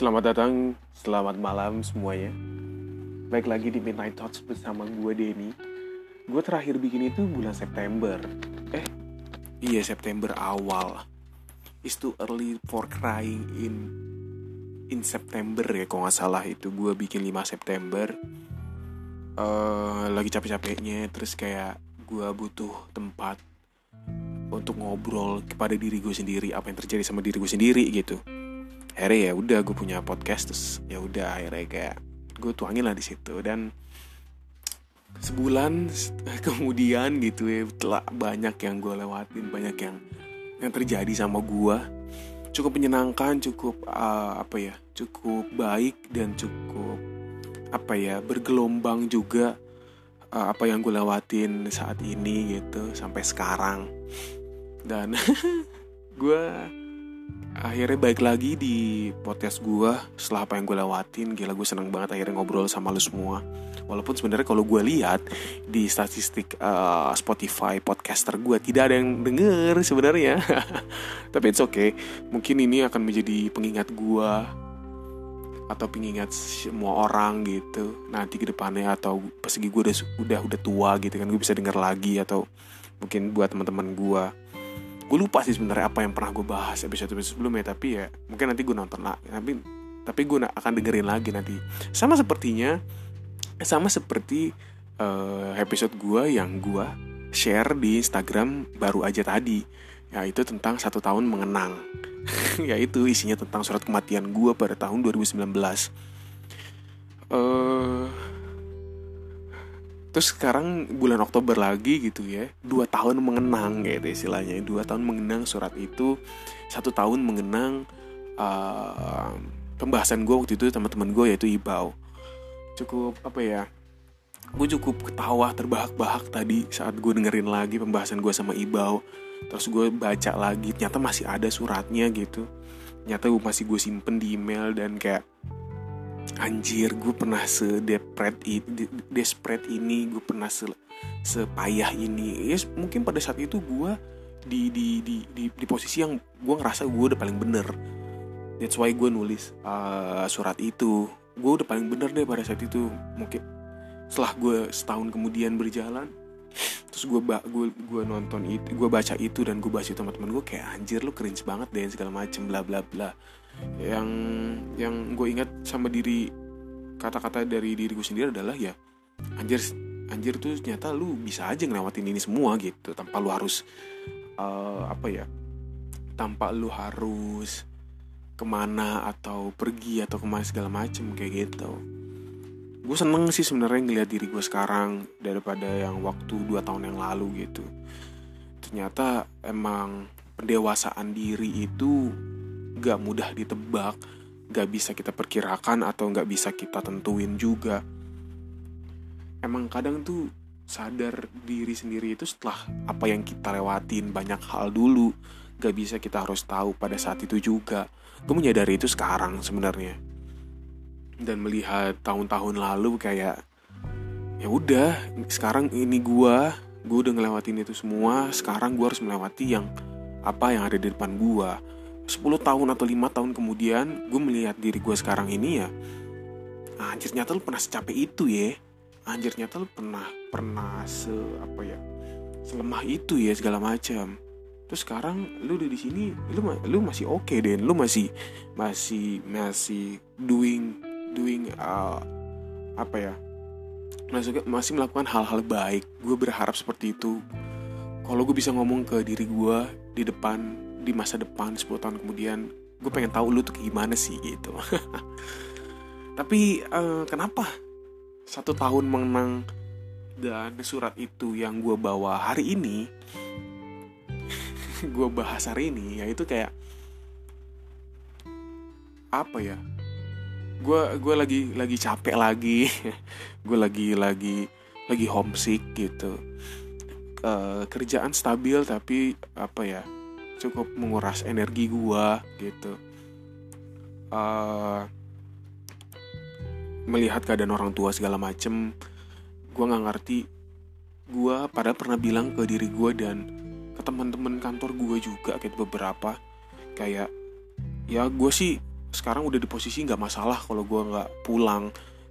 Selamat datang, selamat malam semuanya. Baik lagi di Midnight Thoughts bersama gue Denny. Gue terakhir bikin itu bulan September. Eh, iya September awal. Is too early for crying in in September ya kalau nggak salah itu gue bikin 5 September. Eh, lagi capek-capeknya terus kayak gue butuh tempat untuk ngobrol kepada diri gue sendiri apa yang terjadi sama diri gue sendiri gitu akhirnya ya udah gue punya podcast terus ya udah akhirnya kayak gue tuangin lah di situ. Dan sebulan kemudian gitu ya telah banyak yang gue lewatin banyak yang yang terjadi sama gue cukup menyenangkan cukup uh, apa ya cukup baik dan cukup apa ya bergelombang juga uh, apa yang gue lewatin saat ini gitu sampai sekarang. Dan gue akhirnya baik lagi di podcast gue setelah apa yang gue lewatin gila gue seneng banget akhirnya ngobrol sama lu semua. Walaupun sebenarnya kalau gue lihat di statistik uh, Spotify podcaster gue tidak ada yang denger sebenarnya. Tapi it's okay. Mungkin ini akan menjadi pengingat gue atau pengingat semua orang gitu. Nanti ke depannya atau pas gue udah udah udah tua gitu kan gue bisa denger lagi atau mungkin buat teman-teman gue gue lupa sih sebenarnya apa yang pernah gue bahas episode episode sebelumnya tapi ya mungkin nanti gue nonton lah tapi tapi gue akan dengerin lagi nanti. Sama sepertinya sama seperti uh, episode gue yang gue share di Instagram baru aja tadi yaitu tentang satu tahun mengenang. Yaitu isinya tentang surat kematian gue pada tahun 2019 uh, Terus sekarang bulan Oktober lagi gitu ya. Dua tahun mengenang gitu istilahnya. Dua tahun mengenang surat itu. Satu tahun mengenang uh, Pembahasan gue waktu itu teman-teman gue yaitu Ibau. Cukup apa ya Gue cukup ketawa terbahak-bahak tadi Saat gue dengerin lagi pembahasan gue sama Ibau. Terus gue baca lagi Ternyata masih ada suratnya gitu. Ternyata masih gue simpen di email Dan kayak anjir gue pernah sedepret desperate ini gue pernah se sepayah ini. Yes, mungkin pada saat itu gue di di di di, di posisi yang gue ngerasa gue udah paling bener. That's why gue nulis uh, surat itu. Gue udah paling bener deh pada saat itu. Mungkin setelah gue setahun kemudian berjalan terus gue gue gue nonton itu gue baca itu dan gue bahas itu teman-teman gue kayak anjir lu cringe banget deh segala macem bla bla bla. Yang yang gue ingat sama diri kata-kata dari diriku sendiri adalah ya anjir anjir tuh ternyata lu bisa aja ngelewatin ini semua gitu. Tanpa lu harus uh, apa ya tanpa lu harus ke mana atau pergi atau ke mana segala macem kayak gitu gue seneng sih sebenarnya ngeliat diri gue sekarang daripada yang waktu dua tahun yang lalu gitu ternyata emang pendewasaan diri itu gak mudah ditebak, gak bisa kita perkirakan atau gak bisa kita tentuin juga. Emang kadang tuh sadar diri sendiri itu setelah apa yang kita lewatin banyak hal dulu, gak bisa kita harus tahu pada saat itu juga. Gue menyadari itu sekarang sebenarnya. Dan melihat tahun-tahun lalu kayak ya udah sekarang ini gue gue udah ngelewatin itu semua sekarang gue harus melewati yang apa yang ada di depan gue 10 tahun atau lima tahun kemudian gue melihat diri gue sekarang ini ya anjir nyata lu pernah secapek itu ya anjir nyata lu pernah pernah se apa ya selemah itu ya segala macam. Terus sekarang lu udah di sini lu lu masih oke okay, deh lu masih masih masih doing doing uh, apa ya masih masih melakukan hal-hal baik. Gue berharap seperti itu. Kalau gue bisa ngomong ke diri gue di depan di masa depan 10 tahun kemudian gue pengen tahu lu tuh gimana sih gitu. Tapi uh, kenapa satu tahun mengenang dan surat itu yang gue bawa hari ini gue bahas hari ini yaitu kayak apa ya gue gue lagi lagi capek lagi. Gue lagi lagi lagi homesick gitu. Uh, kerjaan stabil tapi apa ya cukup menguras energi gua gitu. Uh, melihat keadaan orang tua segala macem gua nggak ngerti. Gua pada pernah bilang ke diri gua dan ke teman-teman kantor gua juga kayak beberapa. Kayak ya gue sih sekarang udah di posisi nggak masalah kalau gue nggak pulang.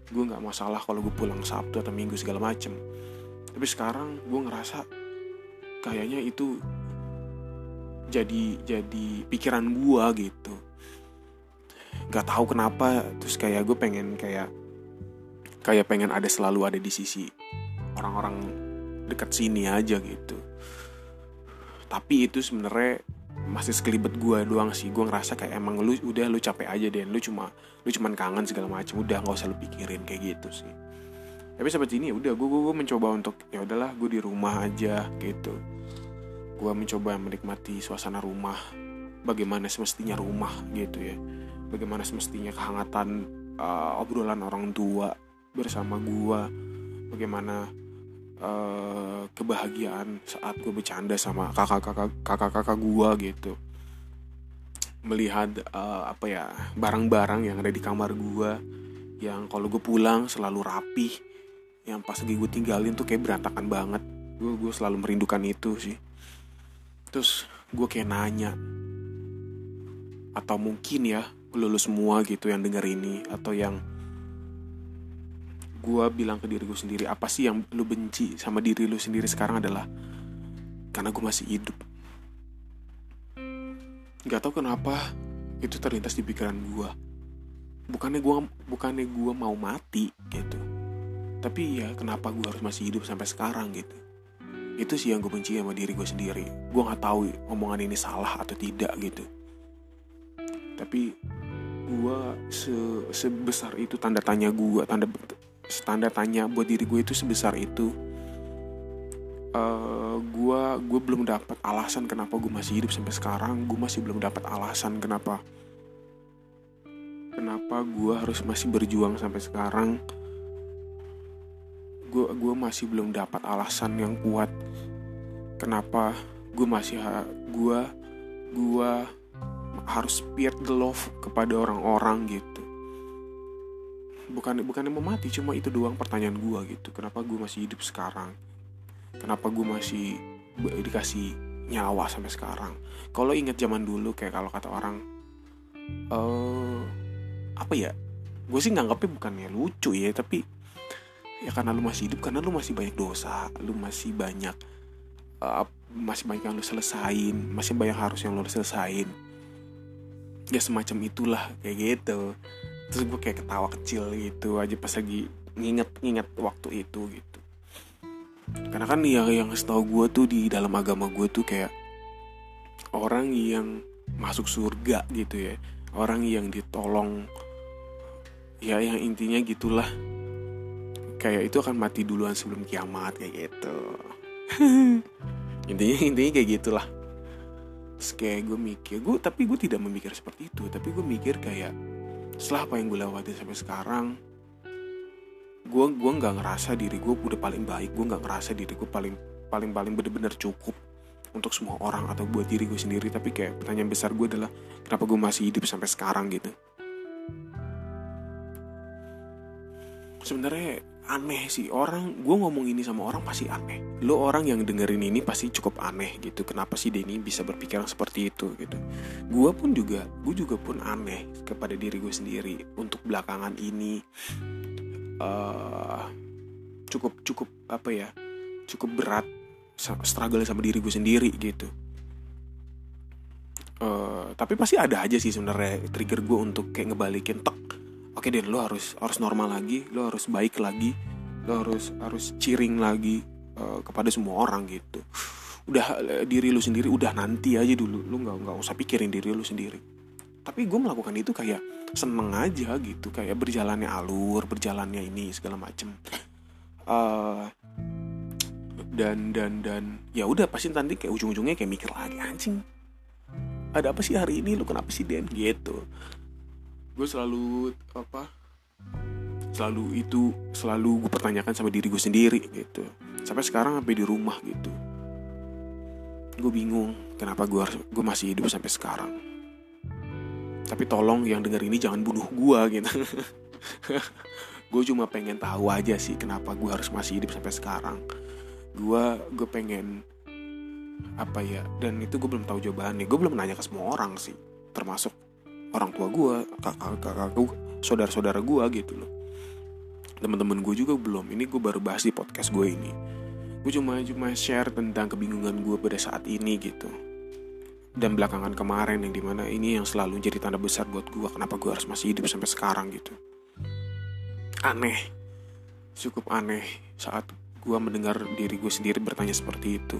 Gue nggak masalah kalau gue pulang sabtu atau minggu segala macem. Tapi sekarang gue ngerasa kayaknya itu jadi jadi pikiran gue gitu. Nggak tahu kenapa terus kayak gue pengen kayak kayak pengen ada selalu ada di sisi orang-orang dekat sini aja gitu. Tapi itu sebenarnya masih sekelibet gue doang sih. Gue ngerasa kayak emang lu udah lu capek aja deh lu cuma lu cuman kangen segala macam udah nggak usah lu pikirin kayak gitu sih. Tapi seperti ini udah gue gue mencoba untuk ya udahlah gue di rumah aja gitu. Gue mencoba menikmati suasana rumah. Bagaimana semestinya rumah gitu ya. Bagaimana semestinya kehangatan uh, obrolan orang tua bersama gue bagaimana uh, kebahagiaan saat gue bercanda sama kakak-kakak kakak-kakak gue gitu. Melihat uh, apa ya barang-barang yang ada di kamar gue yang kalau gue pulang selalu rapi yang pas lagi gue tinggalin tuh kayak berantakan banget. Gue gue selalu merindukan itu sih. Terus gue kayak nanya atau mungkin ya lulus semua gitu yang denger ini atau yang gue bilang ke diri gue sendiri apa sih yang lu benci sama diri lu sendiri sekarang adalah karena gue masih hidup. Nggak tahu kenapa itu terlintas di pikiran gue bukannya gue bukannya gue mau mati gitu. Tapi ya kenapa gue harus masih hidup sampai sekarang gitu. Itu sih yang gue benci sama diri gue sendiri. Gue nggak tahu omongan ini salah atau tidak gitu. Tapi gue se sebesar itu tanda tanya gue tanda tanda tanya buat diri gue itu sebesar itu. Uh, gue gue belum dapat alasan kenapa gue masih hidup sampai sekarang. Gue masih belum dapat alasan kenapa kenapa gue harus masih berjuang sampai sekarang. Gue gue masih belum dapat alasan yang kuat kenapa gue masih gue gue harus spirit the love kepada orang-orang gitu bukan bukan mau mati cuma itu doang pertanyaan gue gitu. Kenapa gue masih hidup sekarang? Kenapa gue masih dikasih nyawa sampai sekarang? Kalau inget zaman dulu kayak kalau kata orang uh, apa ya? Gue sih nganggapnya bukannya lucu ya tapi ya karena lu masih hidup karena lu masih banyak dosa lu masih banyak uh, masih banyak yang lu selesain masih banyak harus yang lu selesain. Ya semacam itulah kayak gitu terus gue kayak ketawa kecil gitu aja pas lagi nginget-nginget waktu itu gitu. Karena kan yang yang setahu gue tuh di dalam agama gue tuh kayak orang yang masuk surga gitu ya. Orang yang ditolong ya yang intinya gitulah. Kayak itu akan mati duluan sebelum kiamat kayak gitu. Intinya intinya kayak gitulah. Terus kayak gue mikir gue tapi gue tidak memikir seperti itu. Tapi gue mikir kayak setelah apa yang gue lewati sampai sekarang gue gue nggak ngerasa diri gue udah paling baik gue nggak ngerasa diri gue paling paling paling bener-bener cukup untuk semua orang atau buat diri gue sendiri. Tapi kayak pertanyaan besar gue adalah kenapa gue masih hidup sampai sekarang gitu? Sebenarnya aneh sih. Orang gue ngomong ini sama orang pasti aneh. Lo orang yang dengerin ini pasti cukup aneh gitu. Kenapa sih Denny bisa berpikiran seperti itu gitu? Gue pun juga gue juga pun aneh kepada diri gue sendiri untuk belakangan ini. Uh, cukup cukup apa ya? Cukup berat struggle sama diri gue sendiri gitu. Uh, tapi pasti ada aja sih sebenarnya trigger gue untuk kayak ngebalikin tek oke deh lo harus harus normal lagi lo harus baik lagi lo harus harus ciring lagi uh, kepada semua orang gitu. Udah uh, diri lo sendiri udah nanti aja dulu lo nggak nggak usah pikirin diri lo sendiri. Tapi gue melakukan itu kayak seneng aja gitu kayak berjalannya alur berjalannya ini segala macem. Uh, dan dan dan ya udah pasti nanti kayak ujung-ujungnya kayak mikir lagi anjing ada apa sih hari ini? Lu kenapa sih Den? Gitu gue selalu apa selalu itu selalu gue pertanyakan sama diri gue sendiri gitu. Sampai sekarang sampai di rumah gitu. Gue bingung kenapa gue harus gue masih hidup sampai sekarang. Tapi tolong yang denger ini jangan bunuh gue gitu. Gue cuma pengen tahu aja sih kenapa gue harus masih hidup sampai sekarang. Gue gue pengen apa ya dan itu gue belum tahu jawabannya. Gue belum nanya ke semua orang sih termasuk orang tua gue kakak kakak gue saudara saudara gue gitu loh. Teman-teman gue juga belum. Ini gue baru bahas di podcast gue ini. Gue cuma cuma share tentang kebingungan gue pada saat ini gitu. Dan belakangan kemarin yang di mana ini yang selalu jadi tanda besar buat gue kenapa gue harus masih hidup sampai sekarang gitu. Aneh. Cukup aneh saat gue mendengar diri gue sendiri bertanya seperti itu.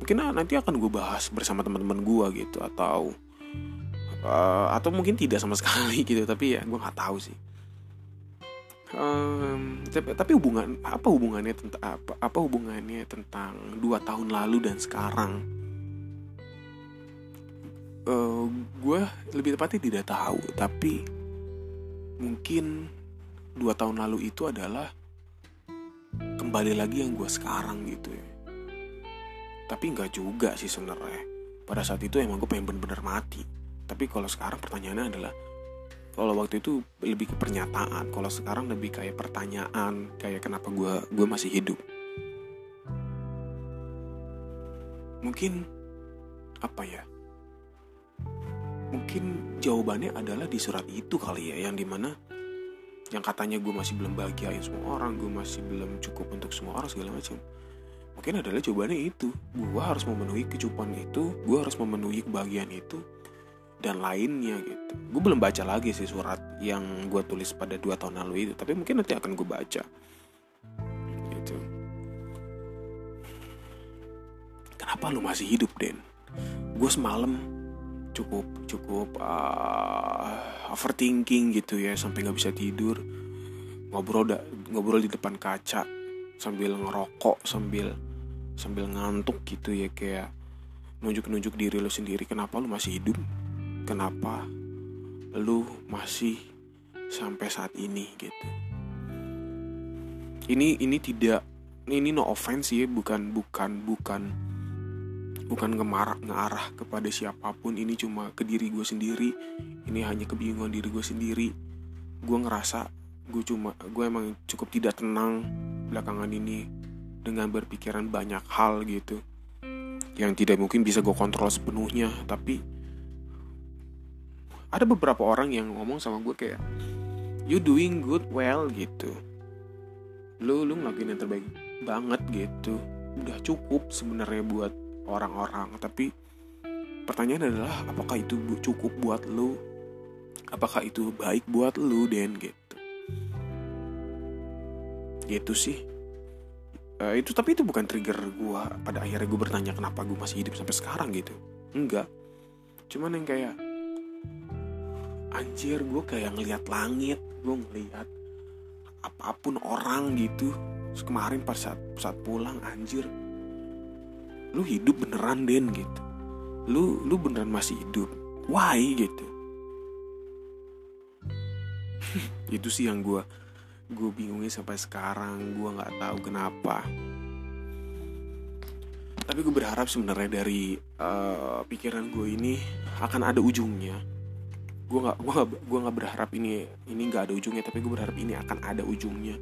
Mungkin nanti akan gue bahas bersama teman-teman gue gitu atau uh, atau mungkin tidak sama sekali gitu tapi ya gue nggak tahu sih. Um, tapi, tapi hubungan apa hubungannya tentang apa apa hubungannya tentang dua tahun lalu dan sekarang? Uh, eh, gue lebih tepatnya tidak tahu tapi mungkin dua tahun lalu itu adalah kembali lagi yang gue sekarang gitu ya. Tapi nggak juga sih sebenarnya. Pada saat itu emang gue pengen bener-bener mati tapi kalau sekarang pertanyaannya adalah kalau waktu itu lebih ke pernyataan kalau sekarang lebih kayak pertanyaan kayak kenapa gue gue masih hidup? Mungkin apa ya? Mungkin jawabannya adalah di surat itu kali ya yang di mana yang katanya gue masih belum bahagiain semua orang gue masih belum cukup untuk semua orang segala macam. Mungkin adalah jawabannya itu. Gue harus memenuhi kecupan itu gue harus memenuhi kebahagiaan itu dan lainnya gitu. Gue belum baca lagi sih surat yang gue tulis pada dua tahun lalu itu tapi mungkin nanti akan gue baca. Gitu. Kenapa lu masih hidup Den? Gue semalam cukup cukup uh, overthinking gitu ya sampai nggak bisa tidur. Ngobrol da, ngobrol di depan kaca sambil ngerokok sambil sambil ngantuk gitu ya kayak nunjuk-nunjuk diri lo sendiri. Kenapa lo masih hidup kenapa lo masih sampai saat ini gitu. Ini ini tidak ini no offense ya bukan bukan bukan bukan ngemarah ngarah kepada siapa pun. Ini cuma ke diri gue sendiri. Ini hanya kebingungan diri gue sendiri. Gue ngerasa gue cuma gue emang cukup tidak tenang belakangan ini dengan berpikiran banyak hal gitu. Yang tidak mungkin bisa gue kontrol sepenuhnya tapi ada beberapa orang yang ngomong sama gue kayak you doing good well gitu. Lu lu ngelakuin yang terbaik banget gitu. Udah cukup sebenarnya buat orang-orang tapi pertanyaan adalah apakah itu cukup buat lu? Apakah itu baik buat lu dan gitu. Gitu sih. Uh, itu tapi itu bukan trigger gue pada akhirnya gue bertanya kenapa gue masih hidup sampai sekarang gitu. Enggak. Cuman yang kayak anjir gue kayak ngelihat langit gue ngelihat apa pun orang gitu. Terus kemarin pas saat saat pulang anjir lu hidup beneran Den gitu. Lu lu beneran masih hidup. Why gitu? Itu sih yang gue gue bingungin sampai sekarang. Gue nggak tahu kenapa. Tapi gue berharap sebenarnya dari uh, pikiran gue ini akan ada ujungnya gue nggak gue nggak gue nggak berharap ini ini nggak ada ujungnya tapi gue berharap ini akan ada ujungnya.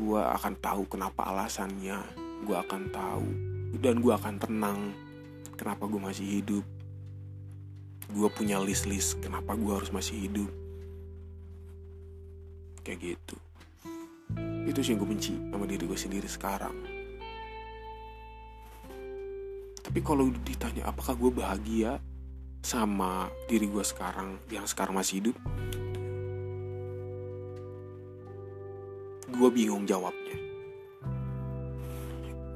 Gue akan tahu kenapa alasannya gue akan tahu dan gue akan tenang kenapa gue masih hidup. Gue punya list-list kenapa gue harus masih hidup. Kayak gitu. Itu sih yang gue benci sama diri gue sendiri sekarang. Tapi kalau ditanya apakah gue bahagia sama diri gue sekarang yang sekarang masih hidup. Gue bingung jawabnya.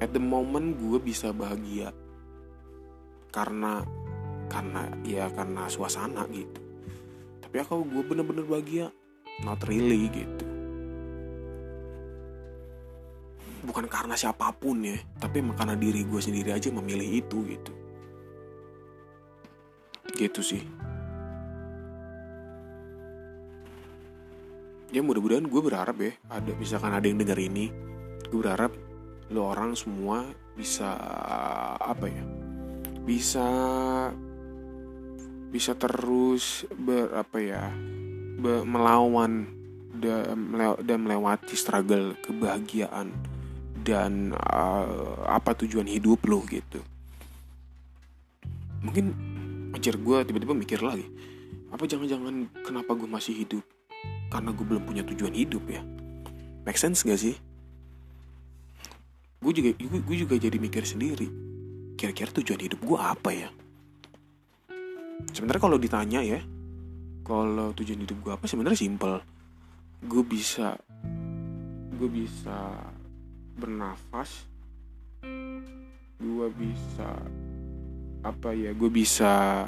At the moment gue bisa bahagia. Karena karena ya karena suasana gitu. Tapi ya kalau gue bener-bener bahagia. Not really gitu. Bukan karena siapa pun ya tapi karena diri gue sendiri aja memilih itu gitu gitu sih. Ya mudah-mudahan gue berharap ya ada misalkan ada yang denger ini gue berharap lo orang semua bisa apa ya bisa bisa terus ber apa ya ber, melawan dan melewati struggle kebahagiaan dan uh, apa tujuan hidup lo gitu. Mungkin ajar gue tiba-tiba mikir lagi apa jangan-jangan kenapa gue masih hidup? Karena gue belum punya tujuan hidup ya. Make sense gak sih? Gue juga gue, juga jadi mikir sendiri kira-kira tujuan hidup gue apa ya? Sebenarnya kalau ditanya ya kalau tujuan hidup gue apa sebenarnya simple. Gue bisa gue bisa bernafas gue bisa apa ya gue bisa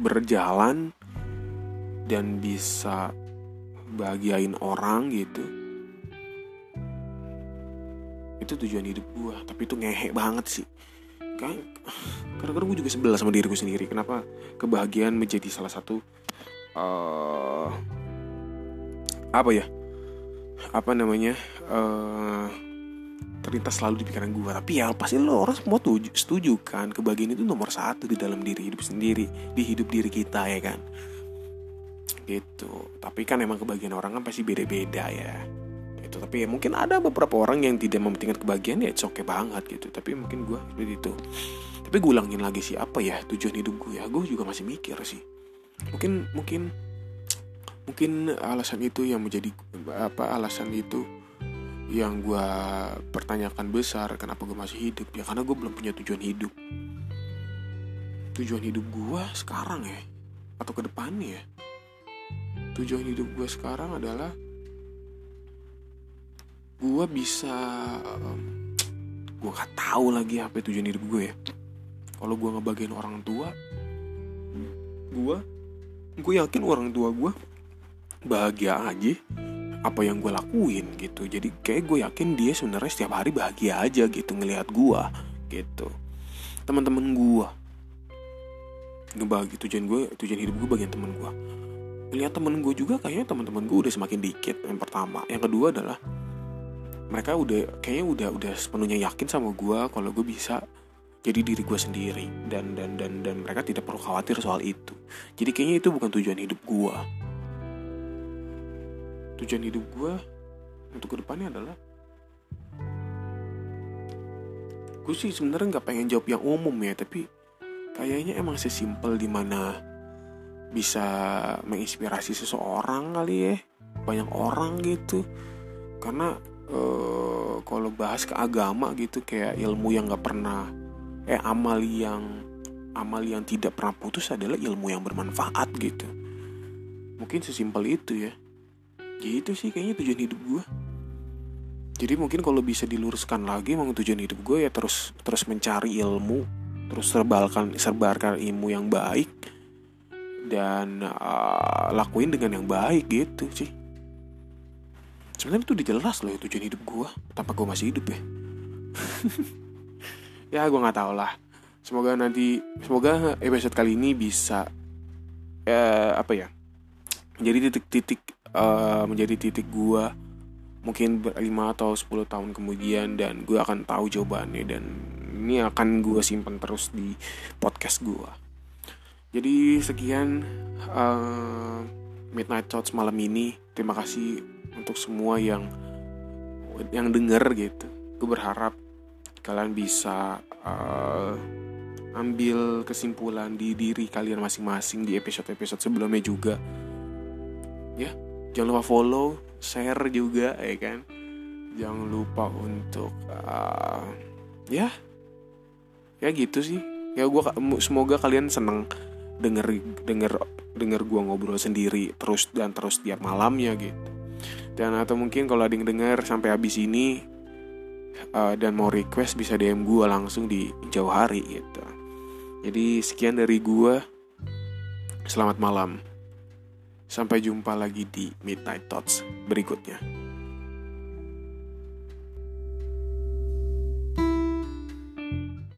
berjalan dan bisa bahagiain orang gitu. Itu tujuan hidup gue tapi itu ngehe banget sih. Kan karena gue juga sebelah sama diriku sendiri kenapa kebahagiaan menjadi salah satu uh, apa ya apa namanya uh, terlintas selalu di pikiran gue tapi ya pasti lo orang semua tuh setuju kan? Kebahagiaan itu nomor satu di dalam diri hidup sendiri di hidup diri kita ya kan? Gitu. Tapi kan emang kebahagiaan orang kan pasti beda-beda ya. Itu tapi ya mungkin ada beberapa orang yang tidak mementingkan kebahagiaan ya oke okay banget gitu. Tapi mungkin gue seperti itu tapi gue ulangin lagi sih apa ya tujuan hidup gue ya? Gue juga masih mikir sih. Mungkin mungkin mungkin alasan itu yang menjadi apa alasan itu yang gue pertanyakan besar kenapa gue masih hidup? Ya karena gue belum punya tujuan hidup. Tujuan hidup gue sekarang ya atau ke depannya ya. Tujuan hidup gue sekarang adalah gue bisa um, gue nggak tahu lagi apa tujuan hidup gue ya. Kalau gue ngebagiin orang tua gue gue yakin orang tua gue bahagia aja apa yang gue lakuin gitu. Jadi kayak gue yakin dia sebenarnya setiap hari bahagia aja gitu ngelihat gue gitu. Teman-teman gue ngebagi tujuan gue tujuan hidup gue bagian teman gue lihat temen gue juga kayaknya teman-teman gue udah semakin dikit yang pertama. Yang kedua adalah mereka udah kayaknya udah udah sepenuhnya yakin sama gue kalau gue bisa jadi diri gue sendiri. Dan dan dan dan mereka tidak perlu khawatir soal itu. Jadi kayaknya itu bukan tujuan hidup gue tujuan hidup gue untuk ke depannya adalah gue sih sebenarnya nggak pengen jawab yang umum ya tapi kayaknya emang sesimpel di mana bisa menginspirasi seseorang kali ya banyak orang gitu. Karena uh, kalau bahas ke agama gitu kayak ilmu yang nggak pernah eh amal yang amal yang tidak pernah putus adalah ilmu yang bermanfaat gitu. Mungkin sesimpel itu ya gitu sih kayaknya tujuan hidup gue jadi mungkin kalau bisa diluruskan lagi emang tujuan hidup gue ya terus terus mencari ilmu terus serbalkan serbarkan ilmu yang baik dan uh, lakuin dengan yang baik gitu sih. Sebenarnya itu udah jelas loh ya tujuan hidup gue tanpa gue masih hidup ya. Ya gue nggak tahu lah. Semoga nanti semoga episode kali ini bisa eh, apa ya jadi titik-titik uh, menjadi titik gue mungkin 5 atau 10 tahun kemudian dan gue akan tahu jawabannya dan ini akan gue simpan terus di podcast gue jadi sekian uh, Midnight Thoughts malam ini. Terima kasih untuk semua yang yang denger gitu. Gue berharap kalian bisa uh, ambil kesimpulan di diri kalian masing-masing di episode-episode sebelumnya juga. Ya jangan lupa follow share juga ya kan? Jangan lupa untuk uh, ya. Ya gitu sih. Ya gue semoga kalian seneng denger denger denger gue ngobrol sendiri terus dan terus tiap malamnya gitu. Dan atau mungkin kalau ada yang denger sampai habis ini uh, dan mau request bisa DM gue langsung di jauh hari gitu. Jadi sekian dari gue selamat malam Sampai jumpa lagi di Midnight Thoughts berikutnya.